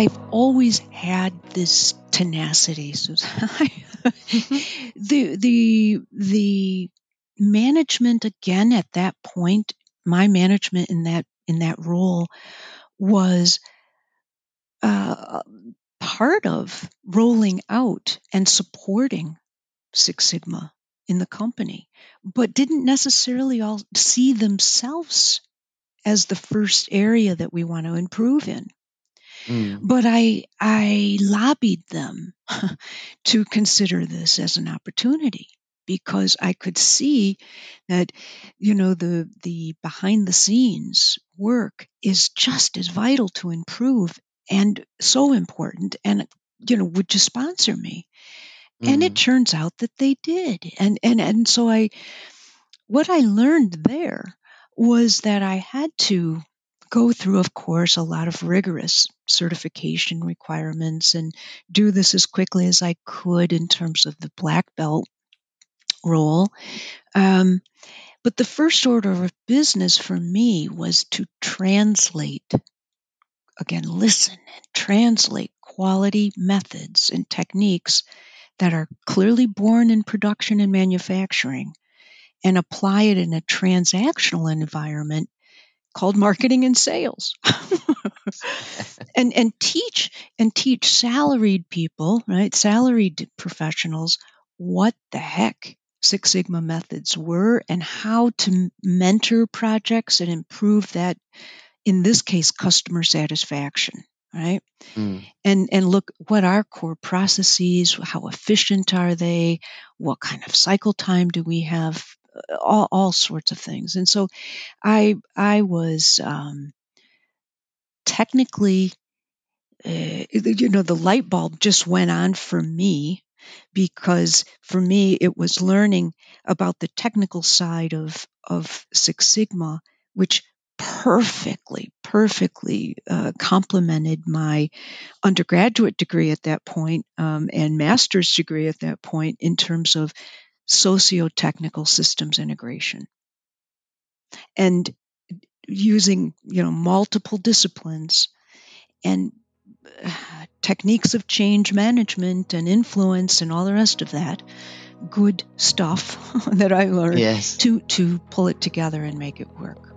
I've always had this tenacity. The the the management again at that point, my management in that in that role was uh, part of rolling out and supporting Six Sigma in the company, but didn't necessarily all see themselves as the first area that we want to improve in. Mm. But I I lobbied them to consider this as an opportunity because I could see that you know the the behind the scenes work is just as vital to improve and so important and you know would you sponsor me mm-hmm. and it mm-hmm. turns out that they did and and and so i what i learned there was that i had to go through of course a lot of rigorous certification requirements and do this as quickly as i could in terms of the black belt role. Um, but the first order of business for me was to translate again, listen and translate quality methods and techniques that are clearly born in production and manufacturing and apply it in a transactional environment called marketing and sales and and teach and teach salaried people right salaried professionals what the heck six sigma methods were and how to mentor projects and improve that in this case customer satisfaction right mm. and and look what are core processes how efficient are they what kind of cycle time do we have all, all sorts of things. And so i i was um, technically uh, you know the light bulb just went on for me because for me it was learning about the technical side of of six sigma which perfectly, perfectly uh, complemented my undergraduate degree at that point, um, and master's degree at that point in terms of socio-technical systems integration. And using, you know, multiple disciplines and uh, techniques of change management and influence and all the rest of that good stuff that I learned yes. to to pull it together and make it work.